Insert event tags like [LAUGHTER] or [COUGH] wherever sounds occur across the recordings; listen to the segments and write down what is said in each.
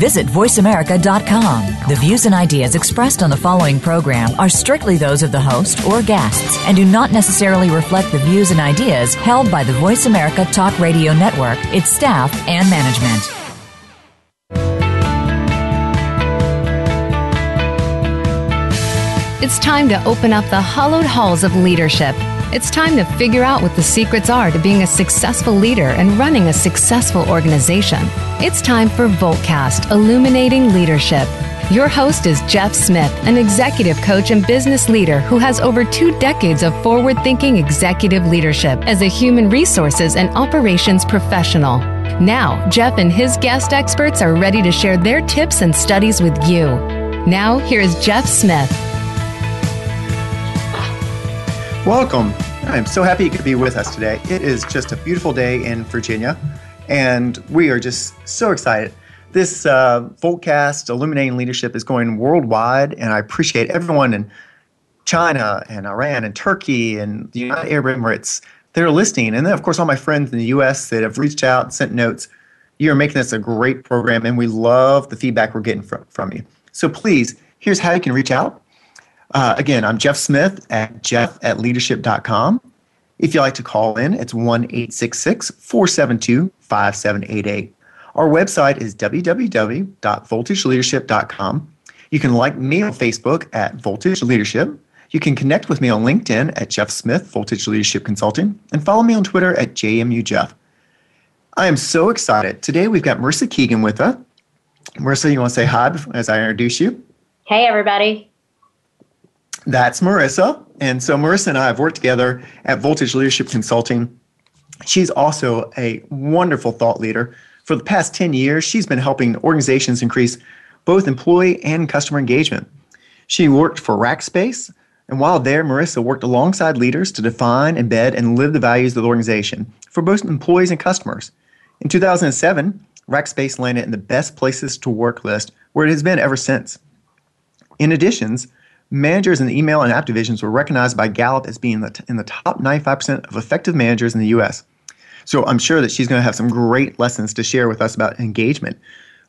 Visit VoiceAmerica.com. The views and ideas expressed on the following program are strictly those of the host or guests and do not necessarily reflect the views and ideas held by the Voice America Talk Radio Network, its staff, and management. It's time to open up the hollowed halls of leadership. It's time to figure out what the secrets are to being a successful leader and running a successful organization. It's time for Voltcast Illuminating Leadership. Your host is Jeff Smith, an executive coach and business leader who has over two decades of forward thinking executive leadership as a human resources and operations professional. Now, Jeff and his guest experts are ready to share their tips and studies with you. Now, here is Jeff Smith. Welcome. I'm so happy you could be with us today. It is just a beautiful day in Virginia, and we are just so excited. This uh, Voltcast Illuminating Leadership is going worldwide, and I appreciate everyone in China and Iran and Turkey and the United Arab Emirates that are listening. And then, of course, all my friends in the U.S. that have reached out sent notes. You're making this a great program, and we love the feedback we're getting from, from you. So please, here's how you can reach out. Uh, again, I'm Jeff Smith at jeff at leadership.com. If you'd like to call in, it's 1 472 5788. Our website is www.voltageleadership.com. You can like me on Facebook at Voltage Leadership. You can connect with me on LinkedIn at Jeff Smith, Voltage Leadership Consulting, and follow me on Twitter at JMUJeff. I am so excited. Today we've got Marisa Keegan with us. Marisa, you want to say hi as I introduce you? Hey, everybody. That's Marisa. And so Marisa and I have worked together at Voltage Leadership Consulting. She's also a wonderful thought leader. For the past 10 years, she's been helping organizations increase both employee and customer engagement. She worked for Rackspace, and while there, Marisa worked alongside leaders to define, embed, and live the values of the organization for both employees and customers. In 2007, Rackspace landed in the best places to work list, where it has been ever since. In addition, managers in the email and app divisions were recognized by Gallup as being in the top 95% of effective managers in the US. So I'm sure that she's going to have some great lessons to share with us about engagement.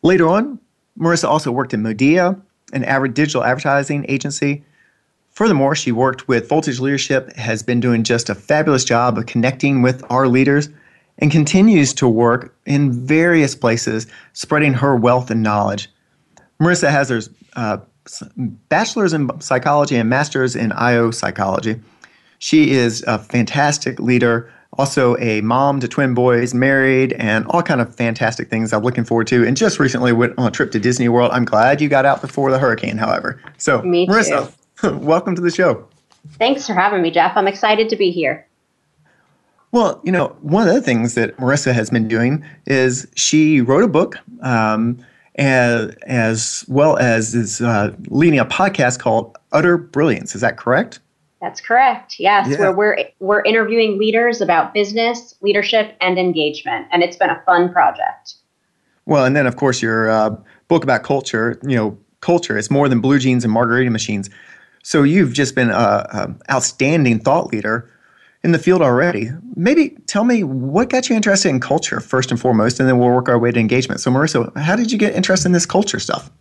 Later on, Marisa also worked in Modea, an average digital advertising agency. Furthermore, she worked with Voltage Leadership, has been doing just a fabulous job of connecting with our leaders, and continues to work in various places, spreading her wealth and knowledge. Marisa has her uh, bachelor's in psychology and master's in IO psychology. She is a fantastic leader, also a mom to twin boys, married, and all kind of fantastic things I'm looking forward to. And just recently went on a trip to Disney World. I'm glad you got out before the hurricane, however. So, me. Marisa, [LAUGHS] welcome to the show. Thanks for having me, Jeff. I'm excited to be here. Well, you know, one of the things that Marissa has been doing is she wrote a book. Um, as, as well as is uh, leading a podcast called Utter Brilliance. Is that correct? That's correct. Yes, yeah. where we're we're interviewing leaders about business, leadership, and engagement, and it's been a fun project. Well, and then of course your uh, book about culture. You know, culture is more than blue jeans and margarita machines. So you've just been an outstanding thought leader in the field already. Maybe tell me what got you interested in culture first and foremost, and then we'll work our way to engagement. So, Marisa, how did you get interested in this culture stuff?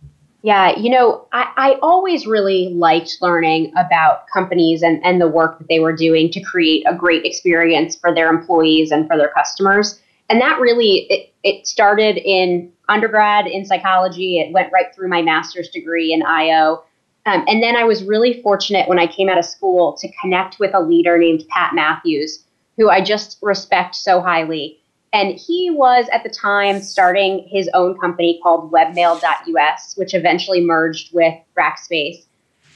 Yeah, you know, I, I always really liked learning about companies and, and the work that they were doing to create a great experience for their employees and for their customers. And that really it, it started in undergrad in psychology. It went right through my master's degree in IO. Um, and then I was really fortunate when I came out of school to connect with a leader named Pat Matthews, who I just respect so highly. And he was at the time starting his own company called webmail.us, which eventually merged with Rackspace.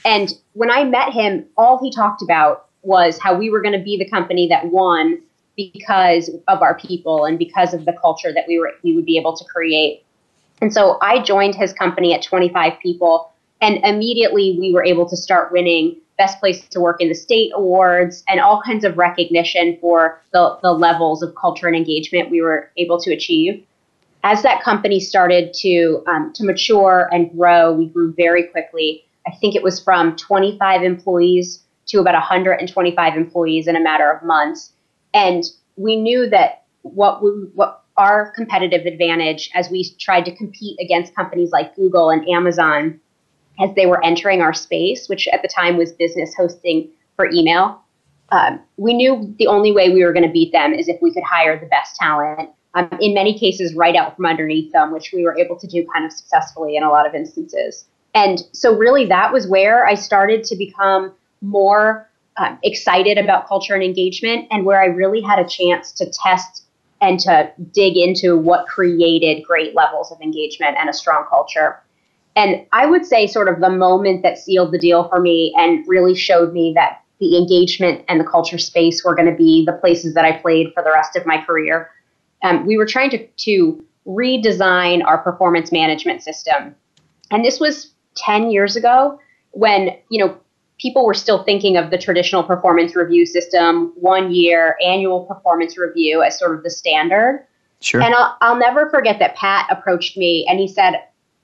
And when I met him, all he talked about was how we were going to be the company that won because of our people and because of the culture that we were we would be able to create. And so I joined his company at 25 people and immediately we were able to start winning best place to work in the state awards and all kinds of recognition for the, the levels of culture and engagement we were able to achieve. as that company started to um, to mature and grow, we grew very quickly. I think it was from 25 employees to about 125 employees in a matter of months, and we knew that what we, what our competitive advantage as we tried to compete against companies like Google and Amazon as they were entering our space, which at the time was business hosting for email. Um, we knew the only way we were going to beat them is if we could hire the best talent um, in many cases right out from underneath them, which we were able to do kind of successfully in a lot of instances. And so, really, that was where I started to become more um, excited about culture and engagement, and where I really had a chance to test and to dig into what created great levels of engagement and a strong culture. And I would say, sort of, the moment that sealed the deal for me and really showed me that the engagement and the culture space were going to be the places that I played for the rest of my career um, we were trying to, to redesign our performance management system. And this was 10 years ago when, you know, people were still thinking of the traditional performance review system, one year annual performance review as sort of the standard. Sure. And I'll, I'll never forget that Pat approached me and he said,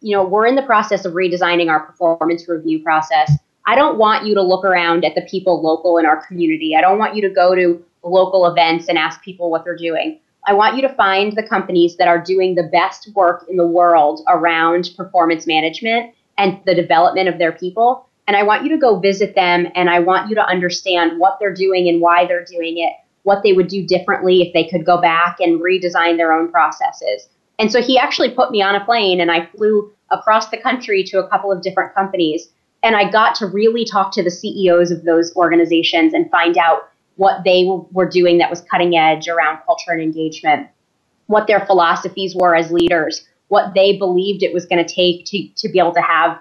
you know, we're in the process of redesigning our performance review process. I don't want you to look around at the people local in our community. I don't want you to go to local events and ask people what they're doing. I want you to find the companies that are doing the best work in the world around performance management and the development of their people. And I want you to go visit them and I want you to understand what they're doing and why they're doing it, what they would do differently if they could go back and redesign their own processes. And so he actually put me on a plane and I flew across the country to a couple of different companies. And I got to really talk to the CEOs of those organizations and find out what they were doing that was cutting edge around culture and engagement, what their philosophies were as leaders, what they believed it was going to take to, to be able to have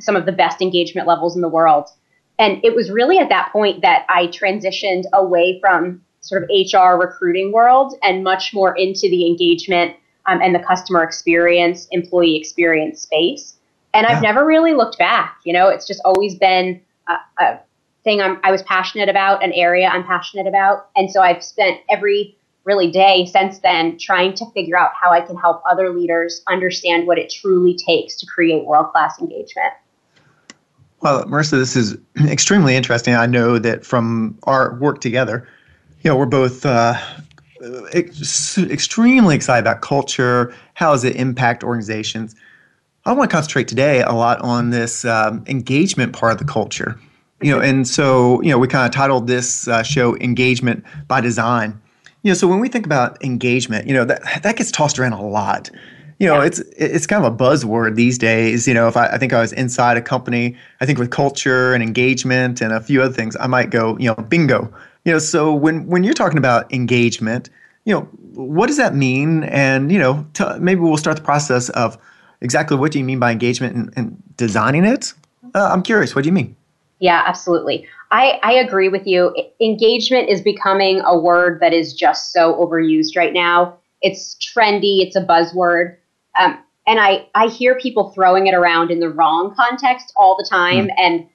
some of the best engagement levels in the world. And it was really at that point that I transitioned away from sort of HR recruiting world and much more into the engagement um, and the customer experience, employee experience space. And yeah. I've never really looked back. You know, it's just always been a, a thing I'm, I was passionate about, an area I'm passionate about. And so I've spent every really day since then trying to figure out how I can help other leaders understand what it truly takes to create world class engagement. Well, Marisa, this is [CLEARS THROAT] extremely interesting. I know that from our work together, you know, we're both uh, ex- extremely excited about culture. How does it impact organizations? I want to concentrate today a lot on this um, engagement part of the culture you know, and so you know, we kind of titled this uh, show "Engagement by Design." You know, so when we think about engagement, you know, that that gets tossed around a lot. You know, yeah. it's it's kind of a buzzword these days. You know, if I, I think I was inside a company, I think with culture and engagement and a few other things, I might go, you know, bingo. You know, so when when you're talking about engagement, you know, what does that mean? And you know, t- maybe we'll start the process of exactly what do you mean by engagement and, and designing it. Uh, I'm curious. What do you mean? Yeah, absolutely. I, I agree with you. Engagement is becoming a word that is just so overused right now. It's trendy, it's a buzzword. Um, and I, I hear people throwing it around in the wrong context all the time. Mm. And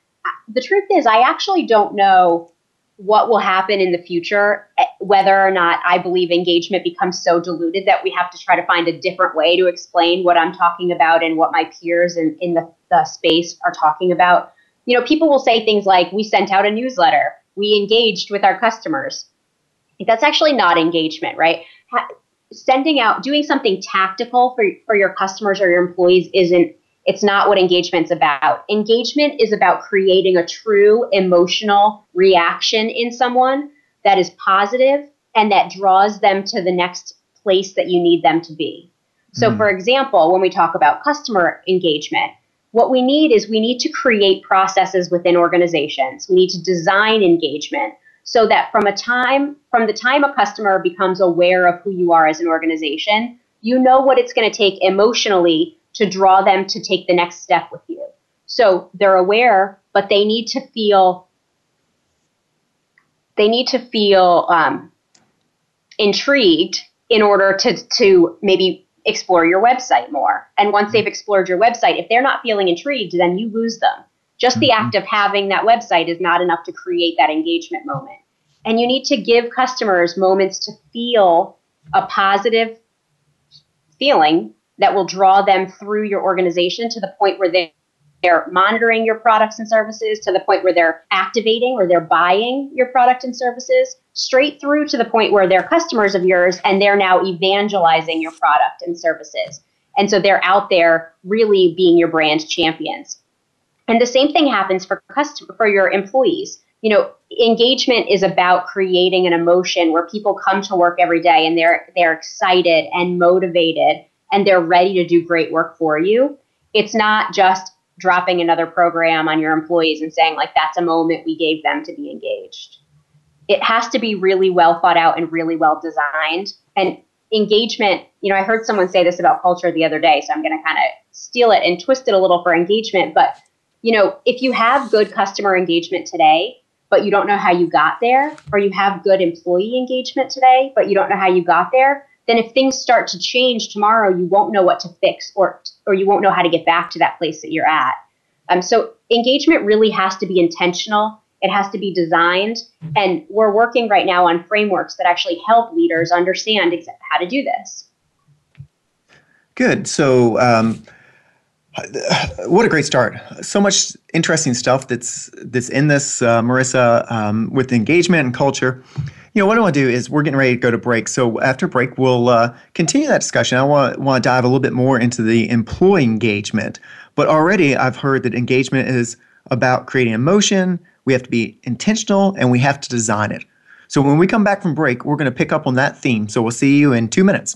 the truth is, I actually don't know what will happen in the future, eh, whether or not I believe engagement becomes so diluted that we have to try to find a different way to explain what I'm talking about and what my peers in, in the, the space are talking about you know, people will say things like, we sent out a newsletter, we engaged with our customers. That's actually not engagement, right? Sending out, doing something tactical for, for your customers or your employees isn't, it's not what engagement's about. Engagement is about creating a true emotional reaction in someone that is positive and that draws them to the next place that you need them to be. So, mm. for example, when we talk about customer engagement, what we need is we need to create processes within organizations. We need to design engagement so that from a time from the time a customer becomes aware of who you are as an organization, you know what it's going to take emotionally to draw them to take the next step with you. So they're aware, but they need to feel they need to feel um, intrigued in order to to maybe explore your website more. And once they've explored your website, if they're not feeling intrigued, then you lose them. Just the act mm-hmm. of having that website is not enough to create that engagement moment. And you need to give customers moments to feel a positive feeling that will draw them through your organization to the point where they they're monitoring your products and services to the point where they're activating or they're buying your product and services straight through to the point where they're customers of yours and they're now evangelizing your product and services. And so they're out there really being your brand champions. And the same thing happens for customer for your employees. You know, engagement is about creating an emotion where people come to work every day and they're they're excited and motivated and they're ready to do great work for you. It's not just dropping another program on your employees and saying like that's a moment we gave them to be engaged it has to be really well thought out and really well designed and engagement you know i heard someone say this about culture the other day so i'm going to kind of steal it and twist it a little for engagement but you know if you have good customer engagement today but you don't know how you got there or you have good employee engagement today but you don't know how you got there then if things start to change tomorrow, you won't know what to fix or or you won't know how to get back to that place that you're at. Um, so engagement really has to be intentional. It has to be designed, and we're working right now on frameworks that actually help leaders understand how to do this. Good. So. Um, what a great start! So much interesting stuff that's that's in this, uh, Marisa, um, with engagement and culture you know, what I want to do is we're getting ready to go to break. So after break, we'll uh, continue that discussion. I want, want to dive a little bit more into the employee engagement. But already I've heard that engagement is about creating emotion. We have to be intentional and we have to design it. So when we come back from break, we're going to pick up on that theme. So we'll see you in two minutes.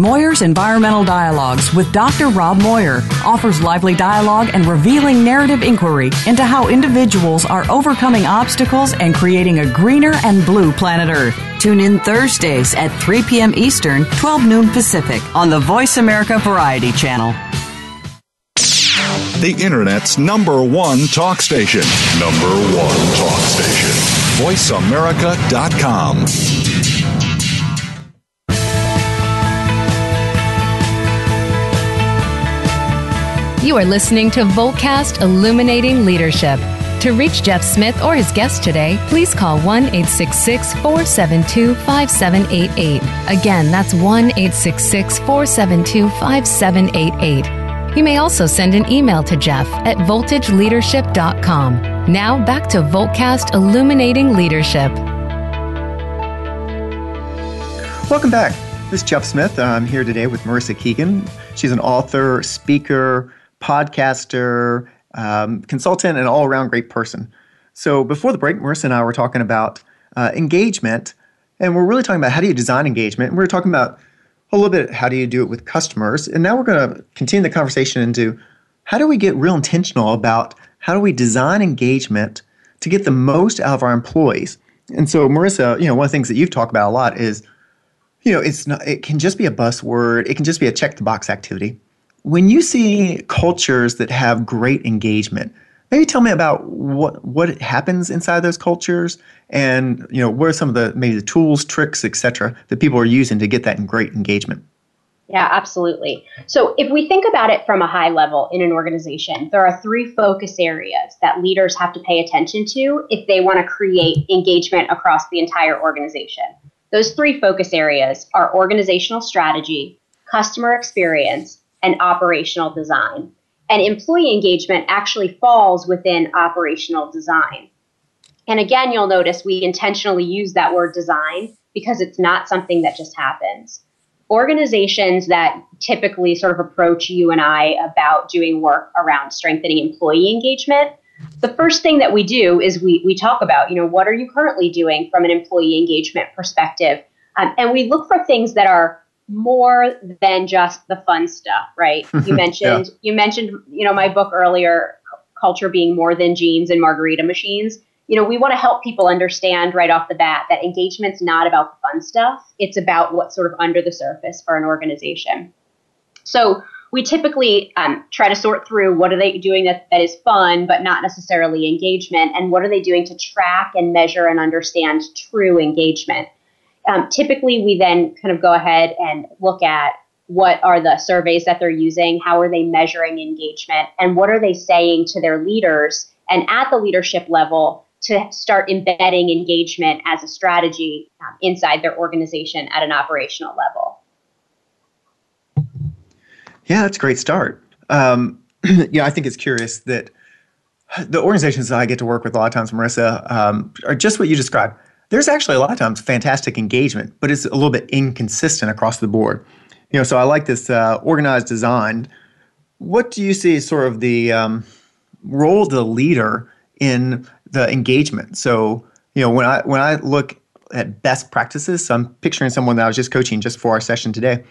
Moir's Environmental Dialogues with Dr. Rob Moir offers lively dialogue and revealing narrative inquiry into how individuals are overcoming obstacles and creating a greener and blue planet Earth. Tune in Thursdays at 3 p.m. Eastern, 12 noon Pacific on the Voice America Variety Channel. The Internet's number one talk station. Number one talk station. VoiceAmerica.com. You are listening to Voltcast Illuminating Leadership. To reach Jeff Smith or his guest today, please call 1 866 472 5788. Again, that's 1 866 472 5788. You may also send an email to Jeff at voltageleadership.com. Now back to Voltcast Illuminating Leadership. Welcome back. This is Jeff Smith. I'm here today with Marisa Keegan. She's an author, speaker, podcaster, um, consultant, and all around great person. So before the break, Marisa and I were talking about uh, engagement, and we're really talking about how do you design engagement. And we are talking about a little bit how do you do it with customers. And now we're going to continue the conversation into how do we get real intentional about how do we design engagement to get the most out of our employees. And so, Marisa, you know, one of the things that you've talked about a lot is, you know, it's not. It can just be a buzzword. It can just be a check the box activity. When you see cultures that have great engagement, maybe tell me about what what happens inside those cultures and you know what are some of the maybe the tools tricks etc that people are using to get that great engagement Yeah, absolutely. So, if we think about it from a high level in an organization, there are three focus areas that leaders have to pay attention to if they want to create engagement across the entire organization. Those three focus areas are organizational strategy, customer experience, and operational design. And employee engagement actually falls within operational design. And again, you'll notice we intentionally use that word design because it's not something that just happens organizations that typically sort of approach you and I about doing work around strengthening employee engagement, the first thing that we do is we, we talk about, you know, what are you currently doing from an employee engagement perspective? Um, and we look for things that are more than just the fun stuff, right? [LAUGHS] You mentioned, yeah. you mentioned, you know, my book earlier, culture being more than jeans and margarita machines you know, we want to help people understand right off the bat that engagement's not about the fun stuff. It's about what's sort of under the surface for an organization. So we typically um, try to sort through what are they doing that, that is fun but not necessarily engagement and what are they doing to track and measure and understand true engagement um, typically we then kind of go ahead and look at what are the surveys that they're using how are they measuring engagement and what are they saying to their leaders and at the leadership level to start embedding engagement as a strategy um, inside their organization at an operational level. Yeah, that's a great start. Um, [CLEARS THROAT] yeah, I think it's curious that the organizations that I get to work with a lot of times, Marisa, um, are just what you described. There's actually a lot of times fantastic engagement, but it's a little bit inconsistent across the board. You know, so I like this uh, organized design. What do you see as sort of the um, role of the leader in the engagement. So, you know, when I when I look at best practices, so I'm picturing someone that I was just coaching just for our session today.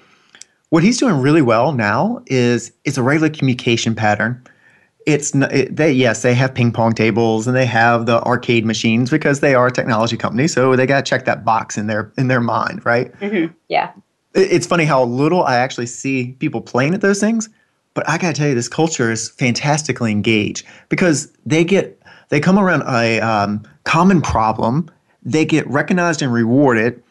What he's doing really well now is it's a regular communication pattern. It's it, they yes they have ping pong tables and they have the arcade machines because they are a technology company, so they got to check that box in their in their mind, right? Mm-hmm. Yeah. It's funny how little I actually see people playing at those things, but I got to tell you, this culture is fantastically engaged because they get they come around a um, common problem, they get recognized and rewarded,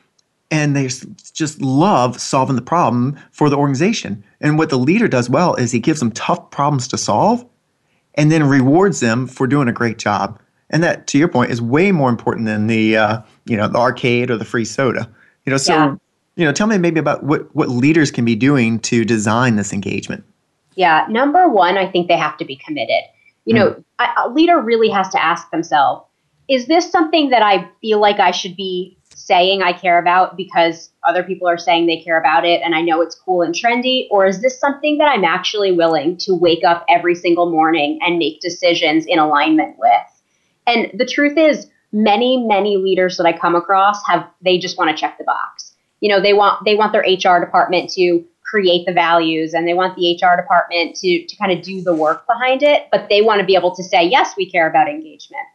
and they just love solving the problem for the organization. And what the leader does well is he gives them tough problems to solve and then rewards them for doing a great job. And that, to your point, is way more important than the uh, you know the arcade or the free soda. You know, so yeah. you know, tell me maybe about what what leaders can be doing to design this engagement. Yeah, number one, I think they have to be committed. You know, mm. a leader really has to ask themselves, is this something that I feel like I should be saying I care about because other people are saying they care about it and I know it's cool and trendy? Or is this something that I'm actually willing to wake up every single morning and make decisions in alignment with? And the truth is, many, many leaders that I come across have, they just want to check the box. You know, they want, they want their HR department to create the values and they want the HR department to, to kind of do the work behind it, but they want to be able to say, yes, we care about engagement.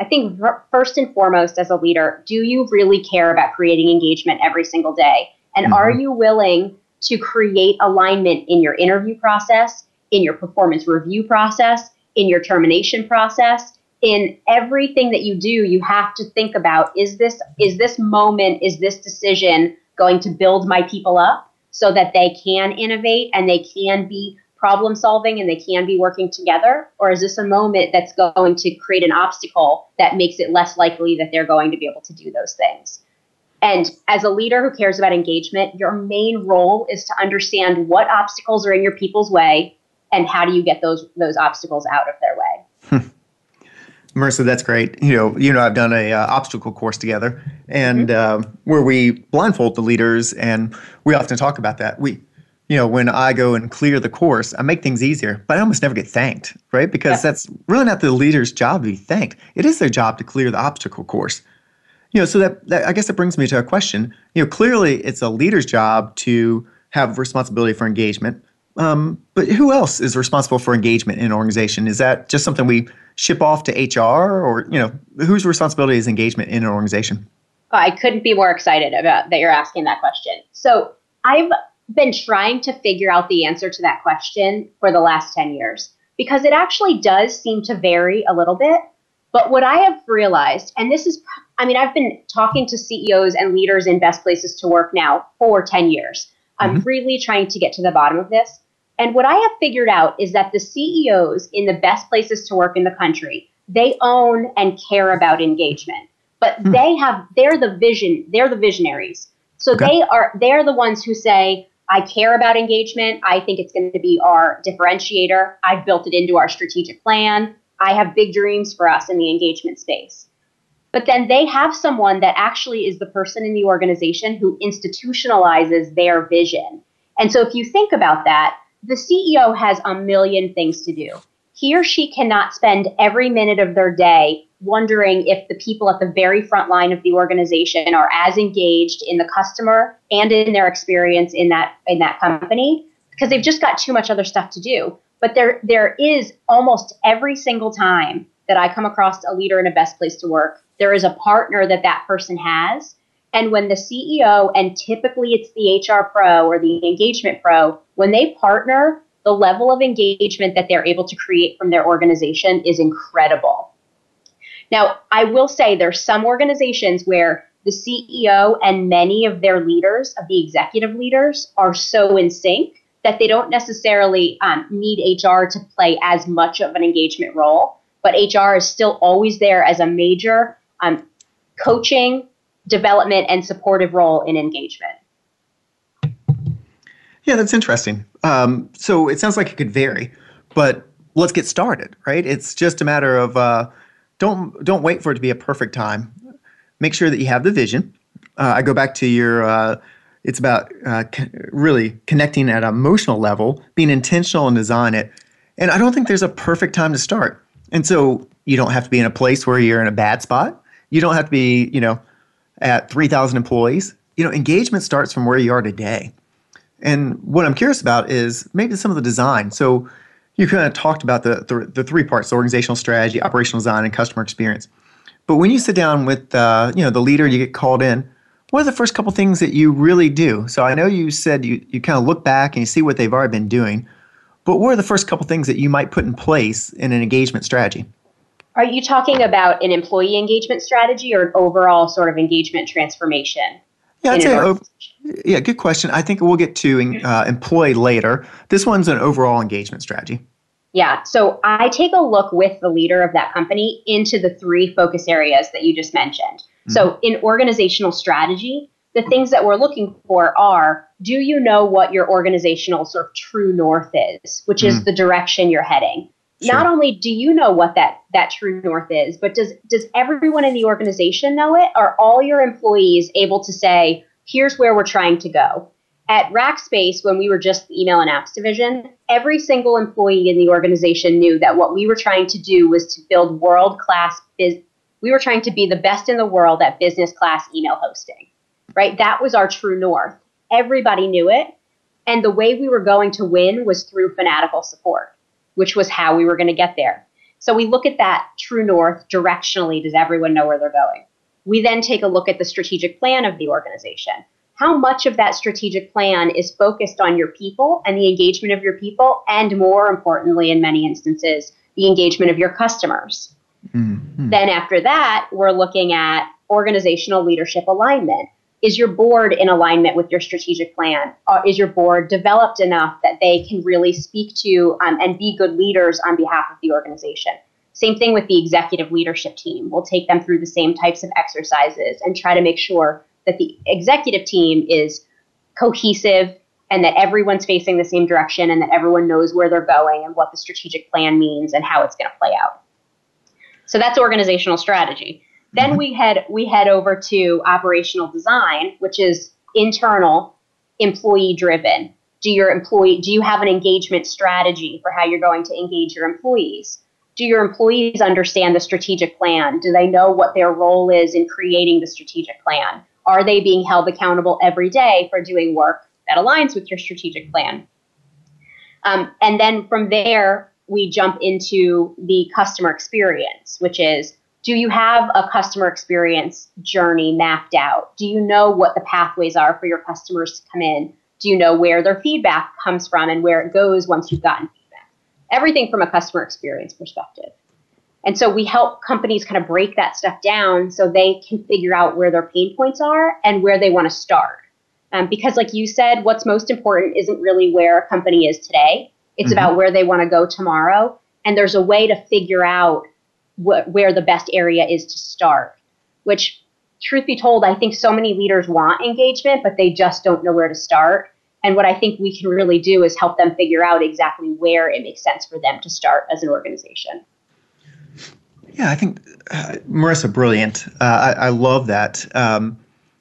I think first and foremost, as a leader, do you really care about creating engagement every single day? And mm-hmm. are you willing to create alignment in your interview process, in your performance review process, in your termination process? In everything that you do, you have to think about is this is this moment, is this decision going to build my people up? so that they can innovate and they can be problem solving and they can be working together? Or is this a moment that's going to create an obstacle that makes it less likely that they're going to be able to do those things? And as a leader who cares about engagement, your main role is to understand what obstacles are in your people's way and how do you get those those obstacles out of their way. Marisa, that's great. You know, you know, I've done a uh, obstacle course together, and mm-hmm. uh, where we blindfold the leaders, and we often talk about that. We, you know, when I go and clear the course, I make things easier, but I almost never get thanked, right? Because yeah. that's really not the leader's job to be thanked. It is their job to clear the obstacle course. You know, so that, that I guess that brings me to a question. You know, clearly it's a leader's job to have responsibility for engagement. Um, but who else is responsible for engagement in an organization? Is that just something we ship off to HR or, you know, whose responsibility is engagement in an organization? I couldn't be more excited about that you're asking that question. So I've been trying to figure out the answer to that question for the last 10 years because it actually does seem to vary a little bit. But what I have realized, and this is, I mean, I've been talking to CEOs and leaders in best places to work now for 10 years. I'm mm-hmm. really trying to get to the bottom of this. And what I have figured out is that the CEOs in the best places to work in the country, they own and care about engagement. But mm. they have they're the vision, they're the visionaries. So okay. they are they're the ones who say, I care about engagement. I think it's going to be our differentiator. I've built it into our strategic plan. I have big dreams for us in the engagement space. But then they have someone that actually is the person in the organization who institutionalizes their vision. And so if you think about that, the CEO has a million things to do. He or she cannot spend every minute of their day wondering if the people at the very front line of the organization are as engaged in the customer and in their experience in that in that company because they've just got too much other stuff to do. But there there is almost every single time that I come across a leader in a best place to work, there is a partner that that person has. And when the CEO, and typically it's the HR pro or the engagement pro, when they partner, the level of engagement that they're able to create from their organization is incredible. Now, I will say there's some organizations where the CEO and many of their leaders, of the executive leaders, are so in sync that they don't necessarily um, need HR to play as much of an engagement role. But HR is still always there as a major um, coaching, development, and supportive role in engagement. Yeah, that's interesting. Um, so it sounds like it could vary, but let's get started, right? It's just a matter of uh, don't don't wait for it to be a perfect time. Make sure that you have the vision. Uh, I go back to your. Uh, it's about uh, really connecting at an emotional level, being intentional and design it. And I don't think there's a perfect time to start. And so you don't have to be in a place where you're in a bad spot. You don't have to be, you know, at 3,000 employees. You know, engagement starts from where you are today. And what I'm curious about is maybe some of the design. So you kind of talked about the, the, the three parts: organizational strategy, operational design, and customer experience. But when you sit down with uh, you know the leader, you get called in. What are the first couple things that you really do? So I know you said you, you kind of look back and you see what they've already been doing. But what are the first couple things that you might put in place in an engagement strategy? Are you talking about an employee engagement strategy or an overall sort of engagement transformation? Yeah, I'd say, yeah, good question. I think we'll get to uh, employee later. This one's an overall engagement strategy. Yeah, so I take a look with the leader of that company into the three focus areas that you just mentioned. Mm-hmm. So, in organizational strategy, the things that we're looking for are do you know what your organizational sort of true north is, which is mm. the direction you're heading? Sure. Not only do you know what that that true north is, but does does everyone in the organization know it? Are all your employees able to say, "Here's where we're trying to go"? At Rackspace, when we were just the email and apps division, every single employee in the organization knew that what we were trying to do was to build world class biz. We were trying to be the best in the world at business class email hosting, right? That was our true north. Everybody knew it. And the way we were going to win was through fanatical support which was how we were going to get there. So we look at that true north directionally. Does everyone know where they're going? We then take a look at the strategic plan of the organization. How much of that strategic plan is focused on your people and the engagement of your people, and more importantly, in many instances, the engagement of your customers? Mm-hmm. Then, after that, we're looking at organizational leadership alignment is your board in alignment with your strategic plan? Uh, is your board developed enough that they can really speak to um, and be good leaders on behalf of the organization? Same thing with the executive leadership team. We'll take them through the same types of exercises and try to make sure that the executive team is cohesive and that everyone's facing the same direction and that everyone knows where they're going and what the strategic plan means and how it's going to play out. So that's organizational strategy. Then mm-hmm. we head we head over to operational design, which is internal, employee driven. Do your employee do you have an engagement strategy for how you're going to engage your employees? Do your employees understand the strategic plan? Do they know what their role is in creating the strategic plan? Are they being held accountable every day for doing work that aligns with your strategic plan? Um, and then from there, we jump into the customer experience, which is do you have a customer experience journey mapped out? Do you know what the pathways are for your customers to come in? Do you know where their feedback comes from and where it goes once you've gotten feedback? Everything from a customer experience perspective. And so we help companies kind of break that stuff down so they can figure out where their pain points are and where they want to start. Um, because, like you said, what's most important isn't really where a company is today, it's mm-hmm. about where they want to go tomorrow. And there's a way to figure out wh- where the best area is to start, which, truth be told, I think so many leaders want engagement, but they just don't know where to start. And what I think we can really do is help them figure out exactly where it makes sense for them to start as an organization. Yeah, I think uh, Marisa, brilliant. Uh, I, I, love that. Um,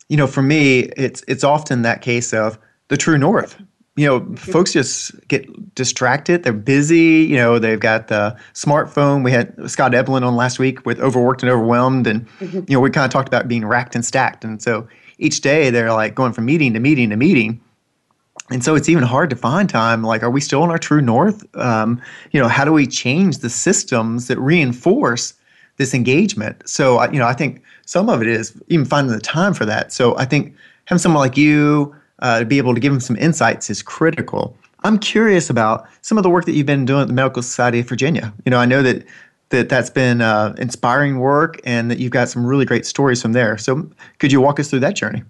you know, for me, it's it's often that case of the true north. You know, folks just get distracted. They're busy. You know, they've got the smartphone. We had Scott Eblin on last week with overworked and overwhelmed, and mm-hmm. you know, we kind of talked about being racked and stacked. And so each day they're like going from meeting to meeting to meeting and so it's even hard to find time like are we still in our true north um, you know how do we change the systems that reinforce this engagement so you know i think some of it is even finding the time for that so i think having someone like you uh, to be able to give them some insights is critical. I'm curious about some of the work that you've been doing at the medical society of virginia. You know i know that that that's been uh, inspiring work and that you've got some really great stories from there. So could you walk us through that journey?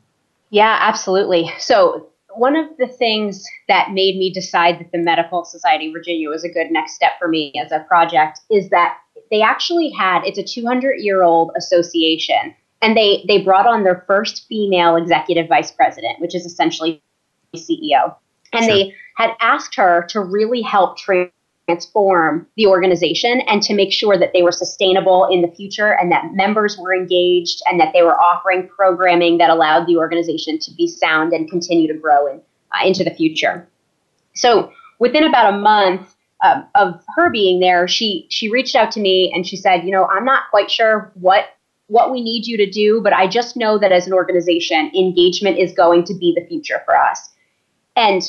Yeah absolutely. So one of the things that made me decide that the Medical Society of Virginia was a good next step for me as a project is that they actually had it's a 200 year old association and they they brought on their first female executive vice president which is essentially ceo and sure. they had asked her to really help transform the organization and to make sure that they were sustainable in the future and that members were engaged and that they were offering programming that allowed the organization to be sound and continue to grow in, uh, into the future. So within about a month um, of her being there, she she reached out to me and she said, you know, I'm not quite sure what what we need you to do, but I just know that as an organization, engagement is going to be the future for us. And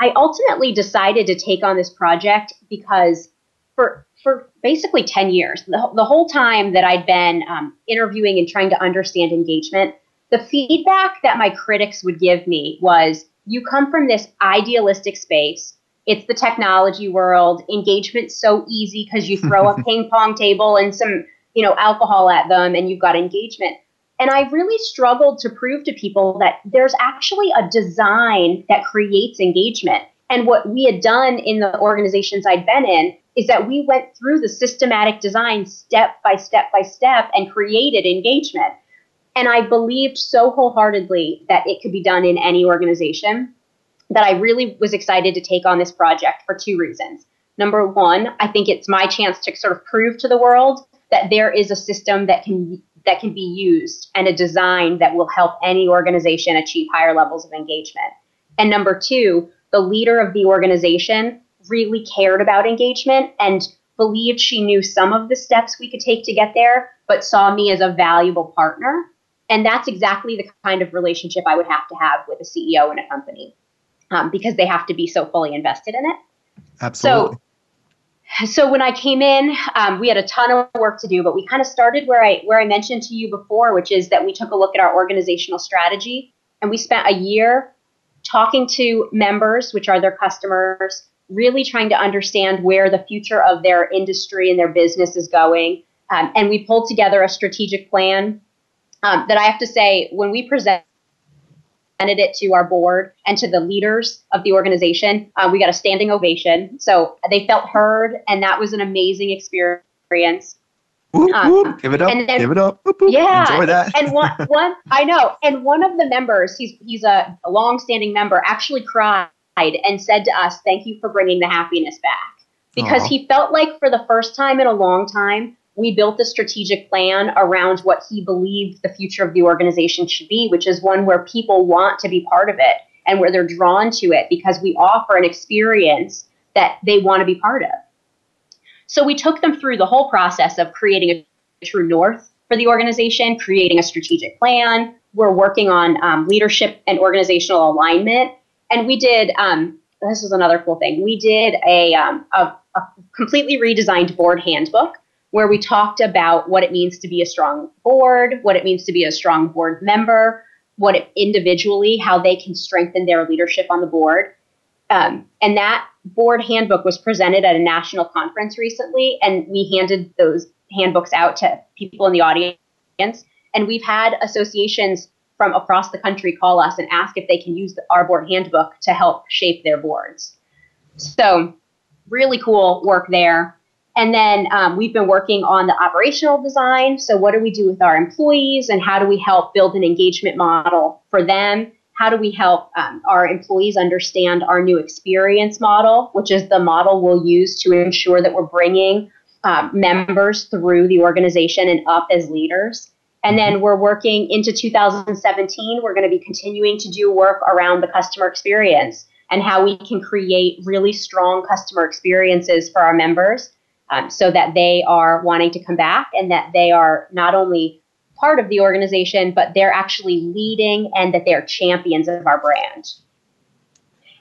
I ultimately decided to take on this project because for for basically 10 years, the, the whole time that I'd been um, interviewing and trying to understand engagement, the feedback that my critics would give me was you come from this idealistic space. It's the technology world. Engagement's so easy because you throw a [LAUGHS] ping pong table and some, you know, alcohol at them and you've got engagement. And I really struggled to prove to people that there's actually a design that creates engagement. And what we had done in the organizations I'd been in is that we went through the systematic design step by step by step and created engagement. And I believed so wholeheartedly that it could be done in any organization that I really was excited to take on this project for two reasons. Number one, I think it's my chance to sort of prove to the world that there is a system that can that can be used and a design that will help any organization achieve higher levels of engagement. And number two, the leader of the organization really cared about engagement and believed she knew some of the steps we could take to get there, but saw me as a valuable partner. And that's exactly the kind of relationship I would have to have with a CEO in a company um, because they have to be so fully invested in it. Absolutely. So, so when I came in, um, we had a ton of work to do, but we kind of started where I where I mentioned to you before, which is that we took a look at our organizational strategy, and we spent a year talking to members, which are their customers, really trying to understand where the future of their industry and their business is going, um, and we pulled together a strategic plan. Um, that I have to say when we present presented it to our board and to the leaders of the organization. Uh, we got a standing ovation. So they felt heard, and that was an amazing experience. Whoop, whoop. Um, give it up. Then, give it up. Whoop, yeah. Enjoy that. and one, [LAUGHS] one, I know. And one of the members, he's he's a, a long-standing member, actually cried and said to us, "Thank you for bringing the happiness back," because Aww. he felt like for the first time in a long time, we built a strategic plan around what he believed the future of the organization should be, which is one where people want to be part of it and where they're drawn to it because we offer an experience that they want to be part of. So we took them through the whole process of creating a true north for the organization, creating a strategic plan. We're working on um, leadership and organizational alignment. And we did, um, this was another cool thing. We did a, um, a, a completely redesigned board handbook where we talked about what it means to be a strong board, what it means to be a strong board member, what it, individually, how they can strengthen their leadership on the board. Um, and that board handbook was presented at a national conference recently, and we handed those handbooks out to people in the audience. And we've had associations from across the country call us and ask if they can use the, our board handbook to help shape their boards. So, really cool work there. And then um, we've been working on the operational design. So, what do we do with our employees and how do we help build an engagement model for them? How do we help um, our employees understand our new experience model, which is the model we'll use to ensure that we're bringing um, members through the organization and up as leaders? And then we're working into 2017. We're going to be continuing to do work around the customer experience and how we can create really strong customer experiences for our members um, so that they are wanting to come back and that they are not only part of the organization, but they're actually leading and that they're champions of our brand.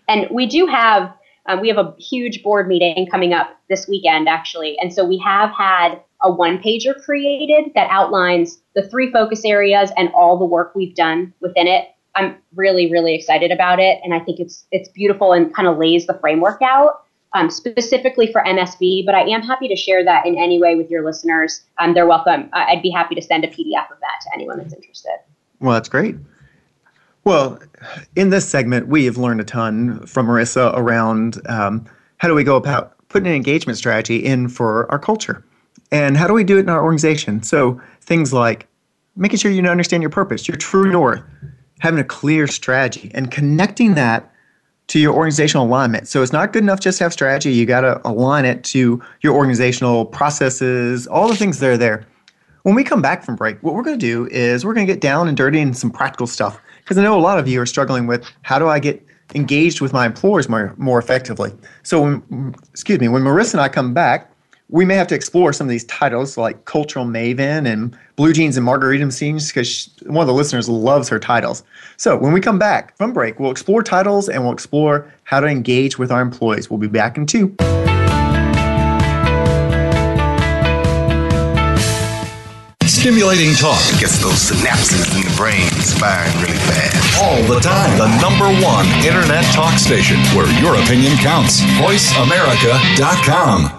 And we do have um, we have a huge board meeting coming up this weekend, actually. And so we have had a one pager created that outlines the three focus areas and all the work we've done within it. I'm really, really excited about it. And I think it's it's beautiful and kind of lays the framework out um, specifically for MSB, but I am happy to share that in any way with your listeners. Um, they're welcome. I'd be happy to send a PDF of that to anyone that's interested. Well, that's great. Well, in this segment, we have learned a ton from Marisa around um, how do we go about putting an engagement strategy in for our culture and how do we do it in our organization. So, things like making sure you understand your purpose, your true north, having a clear strategy, and connecting that to your organizational alignment. So it's not good enough just to have strategy. You got to align it to your organizational processes, all the things that are there. When we come back from break, what we're going to do is we're going to get down and dirty in some practical stuff because I know a lot of you are struggling with how do I get engaged with my employers more, more effectively. So, when, excuse me, when Marisa and I come back, we may have to explore some of these titles like Cultural Maven and Blue Jeans and Margarita Scenes because one of the listeners loves her titles. So when we come back from break, we'll explore titles and we'll explore how to engage with our employees. We'll be back in two. Stimulating talk gets those synapses in the brain firing really fast. All the time. The number one internet talk station where your opinion counts. VoiceAmerica.com.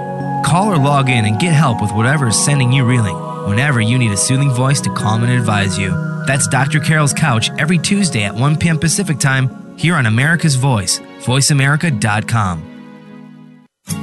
Call or log in and get help with whatever is sending you reeling whenever you need a soothing voice to calm and advise you. That's Dr. Carol's Couch every Tuesday at 1 p.m. Pacific Time here on America's Voice, voiceamerica.com.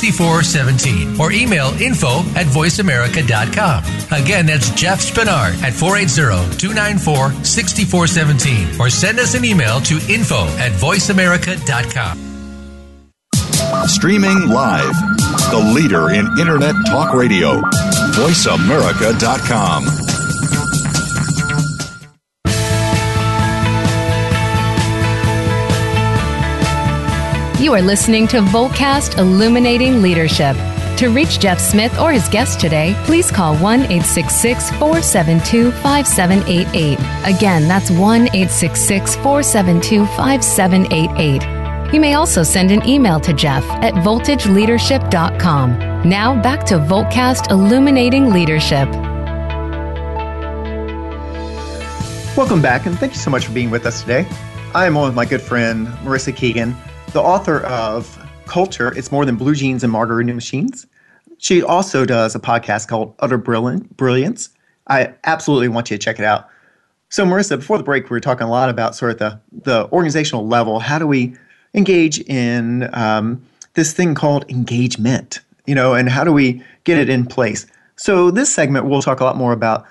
6417 or email info at voiceamerica.com. Again, that's Jeff Spinard at 480-294-6417 or send us an email to info at voiceamerica.com. Streaming live. The leader in Internet talk radio. voiceamerica.com. You are listening to Voltcast Illuminating Leadership. To reach Jeff Smith or his guest today, please call 1 866 472 5788. Again, that's 1 866 472 5788. You may also send an email to Jeff at voltageleadership.com. Now back to Voltcast Illuminating Leadership. Welcome back, and thank you so much for being with us today. I am on with my good friend Marisa Keegan the author of Culture, It's More Than Blue Jeans and Margarita Machines. She also does a podcast called Utter Brilliance. I absolutely want you to check it out. So, Marisa, before the break, we were talking a lot about sort of the, the organizational level. How do we engage in um, this thing called engagement? You know, and how do we get it in place? So, this segment, we'll talk a lot more about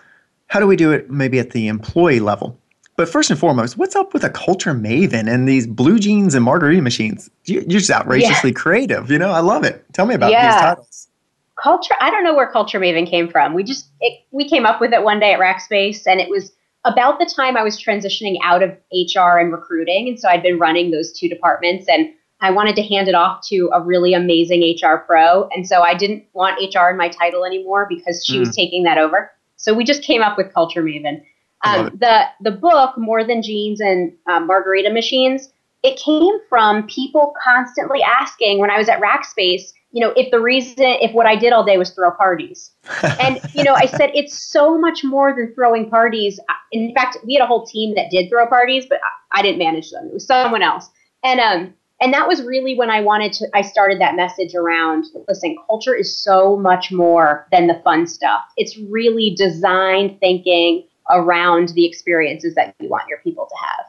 how do we do it maybe at the employee level. But first and foremost, what's up with a culture maven and these blue jeans and margarita machines? You're just outrageously yeah. creative. You know, I love it. Tell me about yeah. these titles. Culture. I don't know where culture maven came from. We just it, we came up with it one day at Rackspace, and it was about the time I was transitioning out of HR and recruiting, and so I'd been running those two departments, and I wanted to hand it off to a really amazing HR pro, and so I didn't want HR in my title anymore because she mm. was taking that over. So we just came up with culture maven. Um, the the book more than jeans and uh, margarita machines. It came from people constantly asking when I was at Rackspace, you know, if the reason, if what I did all day was throw parties. [LAUGHS] and, you know, I said, it's so much more than throwing parties. In fact, we had a whole team that did throw parties, but I didn't manage them. It was someone else. And, um, and that was really when I wanted to, I started that message around listen, culture is so much more than the fun stuff. It's really design thinking, around the experiences that you want your people to have.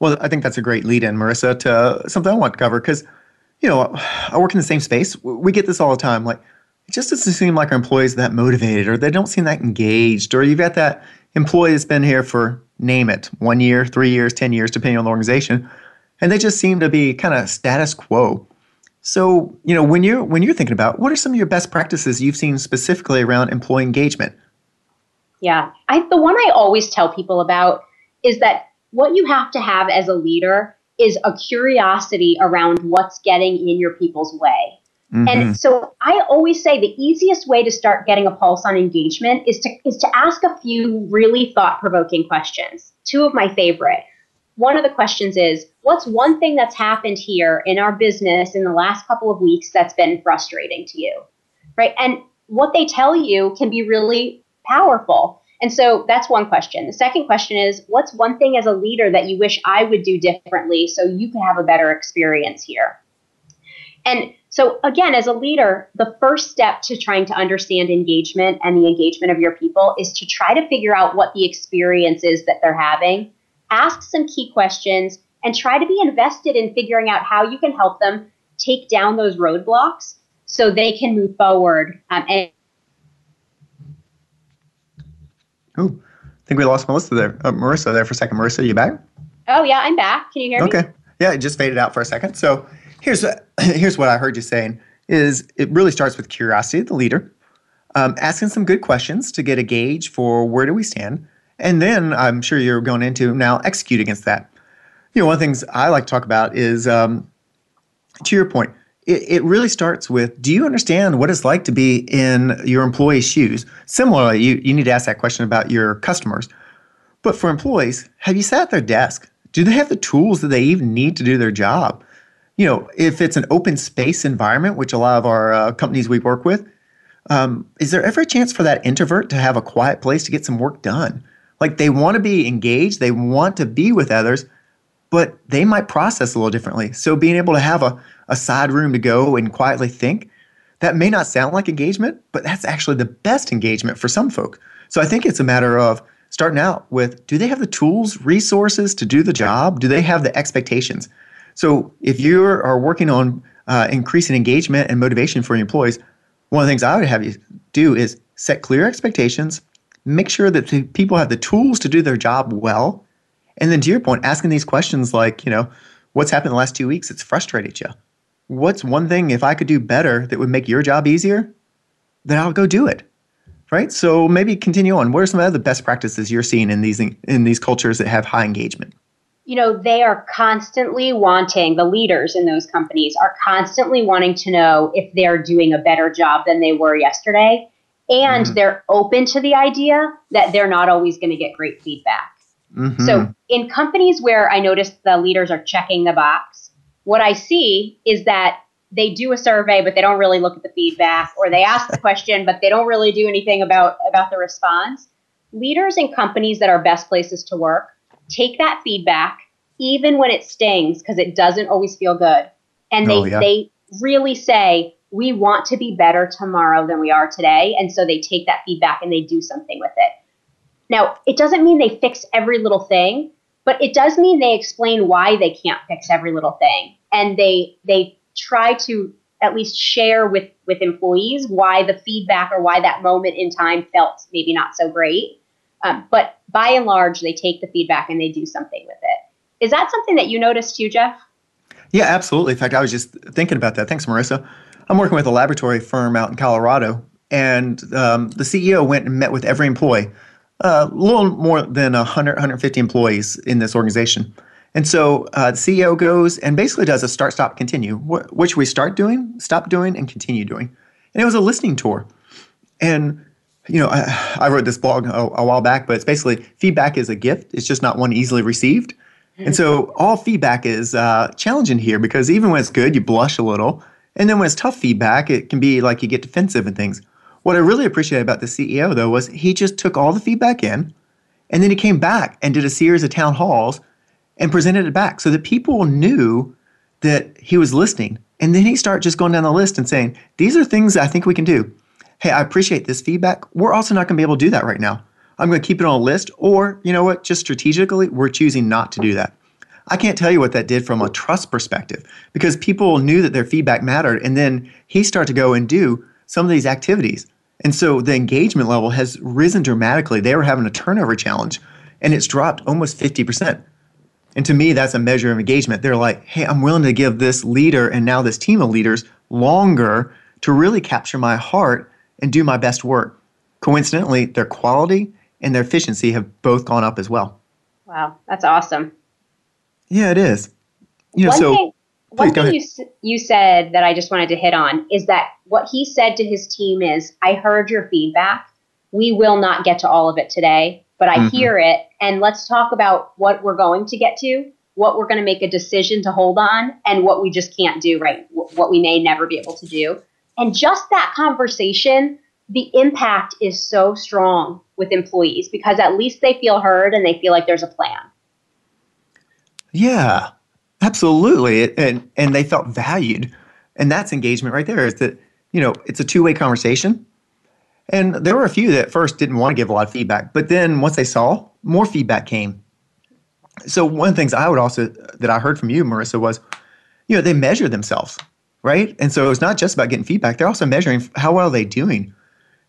Well, I think that's a great lead in, Marisa, to something I want to cover because, you know, I work in the same space. We get this all the time. Like, it just doesn't seem like our employees are that motivated or they don't seem that engaged or you've got that employee that's been here for, name it, one year, three years, 10 years, depending on the organization. And they just seem to be kind of status quo. So, you know, when you're when you're thinking about what are some of your best practices you've seen specifically around employee engagement? Yeah. I the one I always tell people about is that what you have to have as a leader is a curiosity around what's getting in your people's way. Mm-hmm. And so I always say the easiest way to start getting a pulse on engagement is to is to ask a few really thought-provoking questions. Two of my favorite. One of the questions is, what's one thing that's happened here in our business in the last couple of weeks that's been frustrating to you? Right? And what they tell you can be really powerful. And so that's one question. The second question is what's one thing as a leader that you wish I would do differently so you can have a better experience here? And so, again, as a leader, the first step to trying to understand engagement and the engagement of your people is to try to figure out what the experience is that they're having, ask some key questions, and try to be invested in figuring out how you can help them take down those roadblocks so they can move forward um, and I think we lost Melissa there. Uh, Marisa there for a second. Marisa, you back? Oh yeah, I'm back. Can you hear me? Okay. Yeah, it just faded out for a second. So here's [CLEARS THROAT] here's what I heard you saying is it really starts with curiosity of the leader, um, asking some good questions to get a gauge for where do we stand, and then I'm sure you're going into now execute against that. You know, one of the things I like to talk about is um, to your point, it, it really starts with do you understand what it's like to be in your employee's shoes? Similarly, you, you need to ask that question about your customers. But for employees, have you sat at their desk? Do they have the tools that they even need to do their job? You know, if it's an open space environment, which a lot of our uh, companies we work with, um, is there ever a chance for that introvert to have a quiet place to get some work done? Like they want to be engaged, they want to be with others, but they might process a little differently. So being able to have a, a side room to go and quietly think, that may not sound like engagement, but that's actually the best engagement for some folk. So I think it's a matter of starting out with do they have the tools, resources to do the job? Do they have the expectations? So if you are working on uh, increasing engagement and motivation for your employees, one of the things I would have you do is set clear expectations, make sure that the people have the tools to do their job well, and then to your point, asking these questions like, you know, what's happened in the last two weeks that's frustrated you? What's one thing if I could do better that would make your job easier? Then I'll go do it. Right? So maybe continue on. What are some of the best practices you're seeing in these in these cultures that have high engagement? You know, they are constantly wanting, the leaders in those companies are constantly wanting to know if they're doing a better job than they were yesterday. And mm-hmm. they're open to the idea that they're not always going to get great feedback. Mm-hmm. So in companies where I notice the leaders are checking the box, what I see is that they do a survey, but they don't really look at the feedback, or they ask the [LAUGHS] question, but they don't really do anything about, about the response. Leaders in companies that are best places to work take that feedback, even when it stings, because it doesn't always feel good. And they, oh, yeah. they really say, we want to be better tomorrow than we are today. And so they take that feedback and they do something with it. Now, it doesn't mean they fix every little thing, but it does mean they explain why they can't fix every little thing. And they they try to at least share with with employees why the feedback or why that moment in time felt maybe not so great. Um, but by and large, they take the feedback and they do something with it. Is that something that you noticed too, Jeff? Yeah, absolutely. In fact, I was just thinking about that. Thanks, Marisa. I'm working with a laboratory firm out in Colorado, and um, the CEO went and met with every employee, a little more than 100, 150 employees in this organization. And so uh, the CEO goes and basically does a start, stop, continue. Wh- which we start doing, stop doing, and continue doing. And it was a listening tour. And you know, I, I wrote this blog a, a, while back, but it's basically feedback is a gift. It's just not one easily received. And so all feedback is uh, challenging here because even when it's good, you blush a little. And then when it's tough feedback, it can be like you get defensive and things. What I really appreciated about the CEO, though, was he just took all the feedback in and then he came back and did a series of town halls and presented it back so that people knew that he was listening. And then he started just going down the list and saying, These are things I think we can do. Hey, I appreciate this feedback. We're also not going to be able to do that right now. I'm going to keep it on a list, or you know what, just strategically, we're choosing not to do that. I can't tell you what that did from a trust perspective because people knew that their feedback mattered. And then he started to go and do some of these activities. And so the engagement level has risen dramatically. They were having a turnover challenge and it's dropped almost 50%. And to me, that's a measure of engagement. They're like, hey, I'm willing to give this leader and now this team of leaders longer to really capture my heart and do my best work. Coincidentally, their quality and their efficiency have both gone up as well. Wow, that's awesome. Yeah, it is. You know, one so thing, one thing you, you said that I just wanted to hit on is that what he said to his team is, I heard your feedback. We will not get to all of it today, but I mm-hmm. hear it. And let's talk about what we're going to get to, what we're going to make a decision to hold on, and what we just can't do, right? What we may never be able to do. And just that conversation, the impact is so strong with employees because at least they feel heard and they feel like there's a plan. Yeah, absolutely. And and they felt valued. And that's engagement right there is that, you know, it's a two-way conversation. And there were a few that first didn't want to give a lot of feedback, but then once they saw, more feedback came. So one of the things I would also that I heard from you, Marisa, was, you know, they measure themselves, right? And so it's not just about getting feedback; they're also measuring how well are they doing.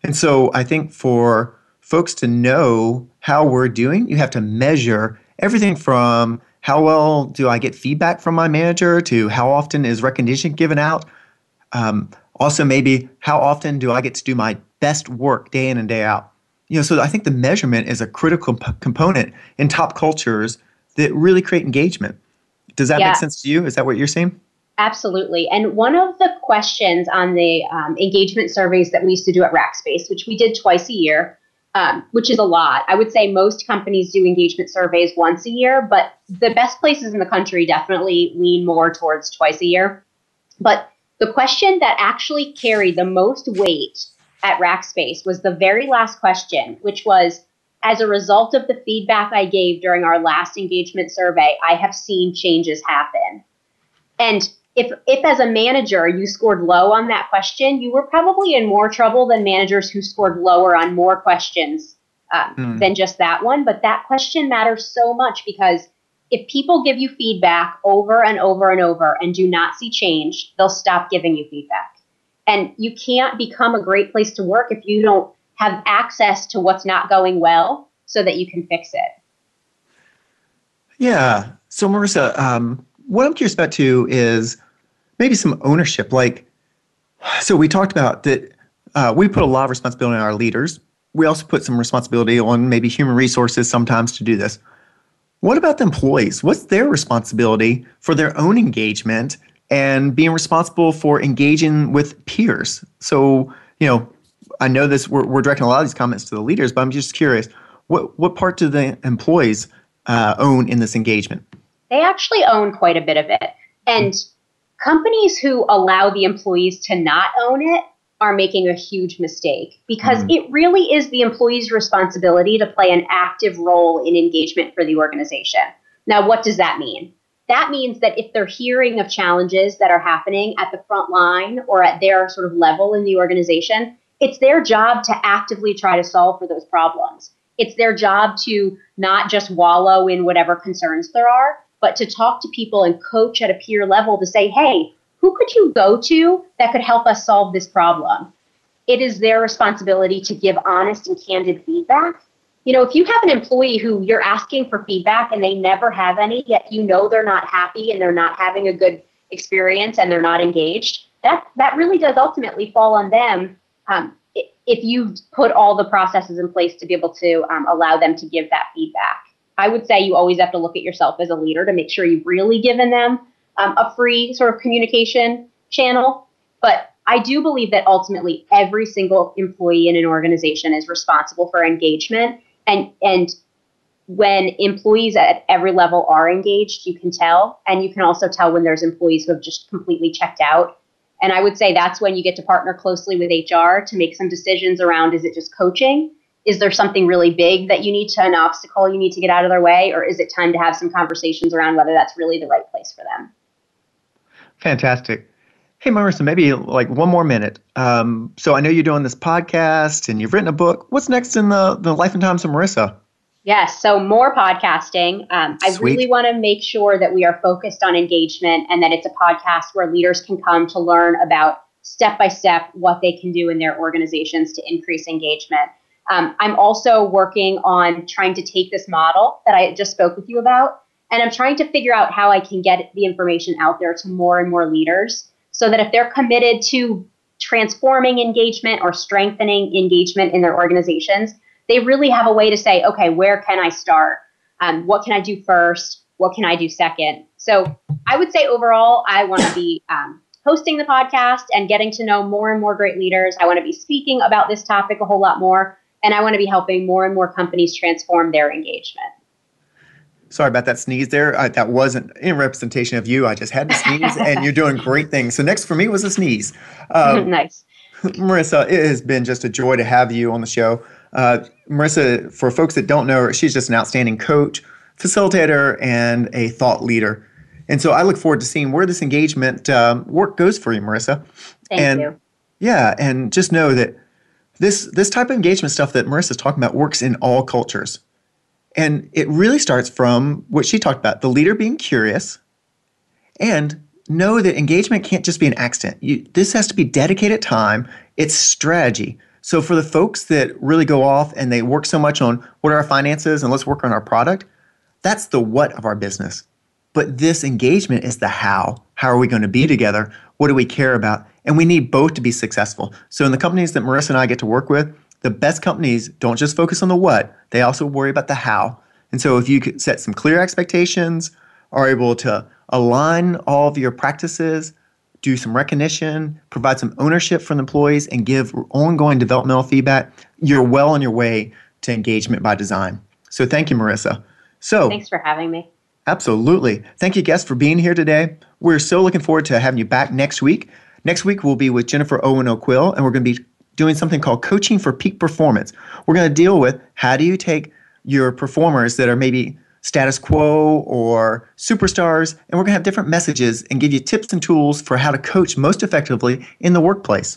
And so I think for folks to know how we're doing, you have to measure everything from how well do I get feedback from my manager to how often is recognition given out. Um, also, maybe how often do I get to do my best work day in and day out? You know, so I think the measurement is a critical p- component in top cultures that really create engagement. Does that yeah. make sense to you? Is that what you're saying? Absolutely. And one of the questions on the um, engagement surveys that we used to do at Rackspace, which we did twice a year, um, which is a lot. I would say most companies do engagement surveys once a year, but the best places in the country definitely lean more towards twice a year. But the question that actually carried the most weight at Rackspace was the very last question, which was As a result of the feedback I gave during our last engagement survey, I have seen changes happen. And if if as a manager you scored low on that question, you were probably in more trouble than managers who scored lower on more questions um, mm. than just that one. But that question matters so much because if people give you feedback over and over and over and do not see change, they'll stop giving you feedback. And you can't become a great place to work if you don't have access to what's not going well so that you can fix it. Yeah. So, Marisa, um, what I'm curious about too is maybe some ownership. Like, so we talked about that uh, we put a lot of responsibility on our leaders. We also put some responsibility on maybe human resources sometimes to do this. What about the employees? What's their responsibility for their own engagement and being responsible for engaging with peers? So, you know, I know this, we're, we're directing a lot of these comments to the leaders, but I'm just curious what, what part do the employees uh, own in this engagement? They actually own quite a bit of it. And companies who allow the employees to not own it are making a huge mistake because mm it really is the employee's responsibility to play an active role in engagement for the organization. Now, what does that mean? That means that if they're hearing of challenges that are happening at the front line or at their sort of level in the organization, it's their job to actively try to solve for those problems. It's their job to not just wallow in whatever concerns there are, but to talk to people and coach at a peer level to say, hey, who could you go to that could help us solve this problem? It is their responsibility to give honest and candid feedback. you know, if you have an employee who you're asking for feedback and they never have any, yet you know they're not happy and they're not having a good experience and they're not engaged, that that really does ultimately fall on them. Um, if you've put all the processes in place to be able to um, allow them to give that feedback. I would say you always have to look at yourself as a leader to make sure you've really given them um, a free sort of communication channel. But I do believe that ultimately every single employee in an organization is responsible for engagement and and when employees at every level are engaged, you can tell, and you can also tell when there's employees who have just completely checked out. And I would say that's when you get to partner closely with HR to make some decisions around is it just coaching? Is there something really big that you need to, an obstacle you need to get out of their way? Or is it time to have some conversations around whether that's really the right place for them? Fantastic. Hey, Marisa, maybe like one more minute. Um, so I know you're doing this podcast and you've written a book. What's next in the, the life and times of Marisa? Yes, so more podcasting. Um, I really want to make sure that we are focused on engagement and that it's a podcast where leaders can come to learn about step by step what they can do in their organizations to increase engagement. Um, I'm also working on trying to take this model that I just spoke with you about, and I'm trying to figure out how I can get the information out there to more and more leaders so that if they're committed to transforming engagement or strengthening engagement in their organizations, they really have a way to say, okay, where can I start? Um, what can I do first? What can I do second? So I would say overall, I want to be um, hosting the podcast and getting to know more and more great leaders. I want to be speaking about this topic a whole lot more. And I want to be helping more and more companies transform their engagement. Sorry about that sneeze there. I, that wasn't in representation of you. I just had to sneeze, and you're doing great things. So next for me was a sneeze. Um, [LAUGHS] nice. Marisa, it has been just a joy to have you on the show. Uh, Marisa, for folks that don't know her, she's just an outstanding coach, facilitator, and a thought leader. And so I look forward to seeing where this engagement um, work goes for you, Marisa. Thank and, you. Yeah, and just know that this this type of engagement stuff that Marisa's talking about works in all cultures. And it really starts from what she talked about the leader being curious and know that engagement can't just be an accident. You, this has to be dedicated time, it's strategy. So, for the folks that really go off and they work so much on what are our finances and let's work on our product, that's the what of our business. But this engagement is the how. How are we going to be together? What do we care about? And we need both to be successful. So, in the companies that Marisa and I get to work with, the best companies don't just focus on the what, they also worry about the how. And so if you could set some clear expectations, are able to align all of your practices, do some recognition, provide some ownership from the employees, and give ongoing developmental feedback, you're well on your way to engagement by design. So thank you, Marisa. So thanks for having me. Absolutely. Thank you, guests, for being here today. We're so looking forward to having you back next week. Next week, we'll be with Jennifer Owen O'Quill, and we're going to be doing something called coaching for peak performance. We're going to deal with how do you take your performers that are maybe status quo or superstars, and we're going to have different messages and give you tips and tools for how to coach most effectively in the workplace.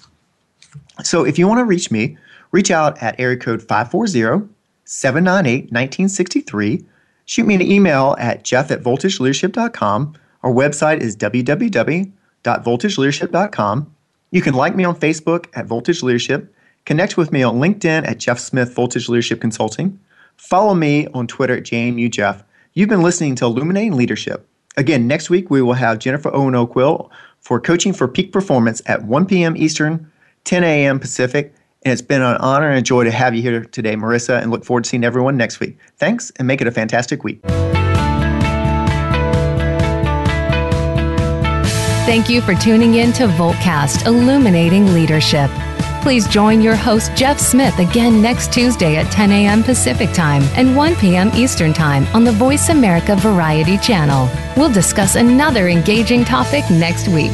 So if you want to reach me, reach out at area code 540 798 1963. Shoot me an email at jeff at voltageleadership.com. Our website is www.voltageleadership.com. You can like me on Facebook at Voltage Leadership, connect with me on LinkedIn at Jeff Smith Voltage Leadership Consulting, follow me on Twitter at JMUJeff. You've been listening to Illuminating Leadership. Again, next week we will have Jennifer Owen O'Quill for coaching for peak performance at 1 p.m. Eastern, 10 a.m. Pacific. And it's been an honor and a joy to have you here today, Marisa, and look forward to seeing everyone next week. Thanks, and make it a fantastic week. Thank you for tuning in to Voltcast Illuminating Leadership. Please join your host, Jeff Smith, again next Tuesday at 10 a.m. Pacific Time and 1 p.m. Eastern Time on the Voice America Variety Channel. We'll discuss another engaging topic next week.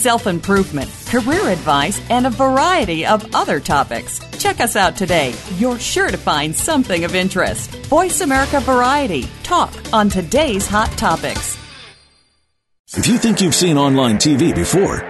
self improvement, career advice, and a variety of other topics. Check us out today. You're sure to find something of interest. Voice America Variety. Talk on today's hot topics. If you think you've seen online TV before,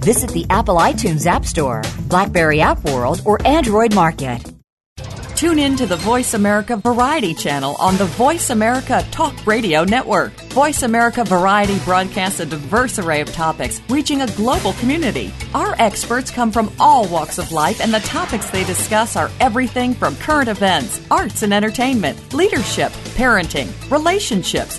Visit the Apple iTunes App Store, Blackberry App World, or Android Market. Tune in to the Voice America Variety channel on the Voice America Talk Radio Network. Voice America Variety broadcasts a diverse array of topics, reaching a global community. Our experts come from all walks of life, and the topics they discuss are everything from current events, arts and entertainment, leadership, parenting, relationships,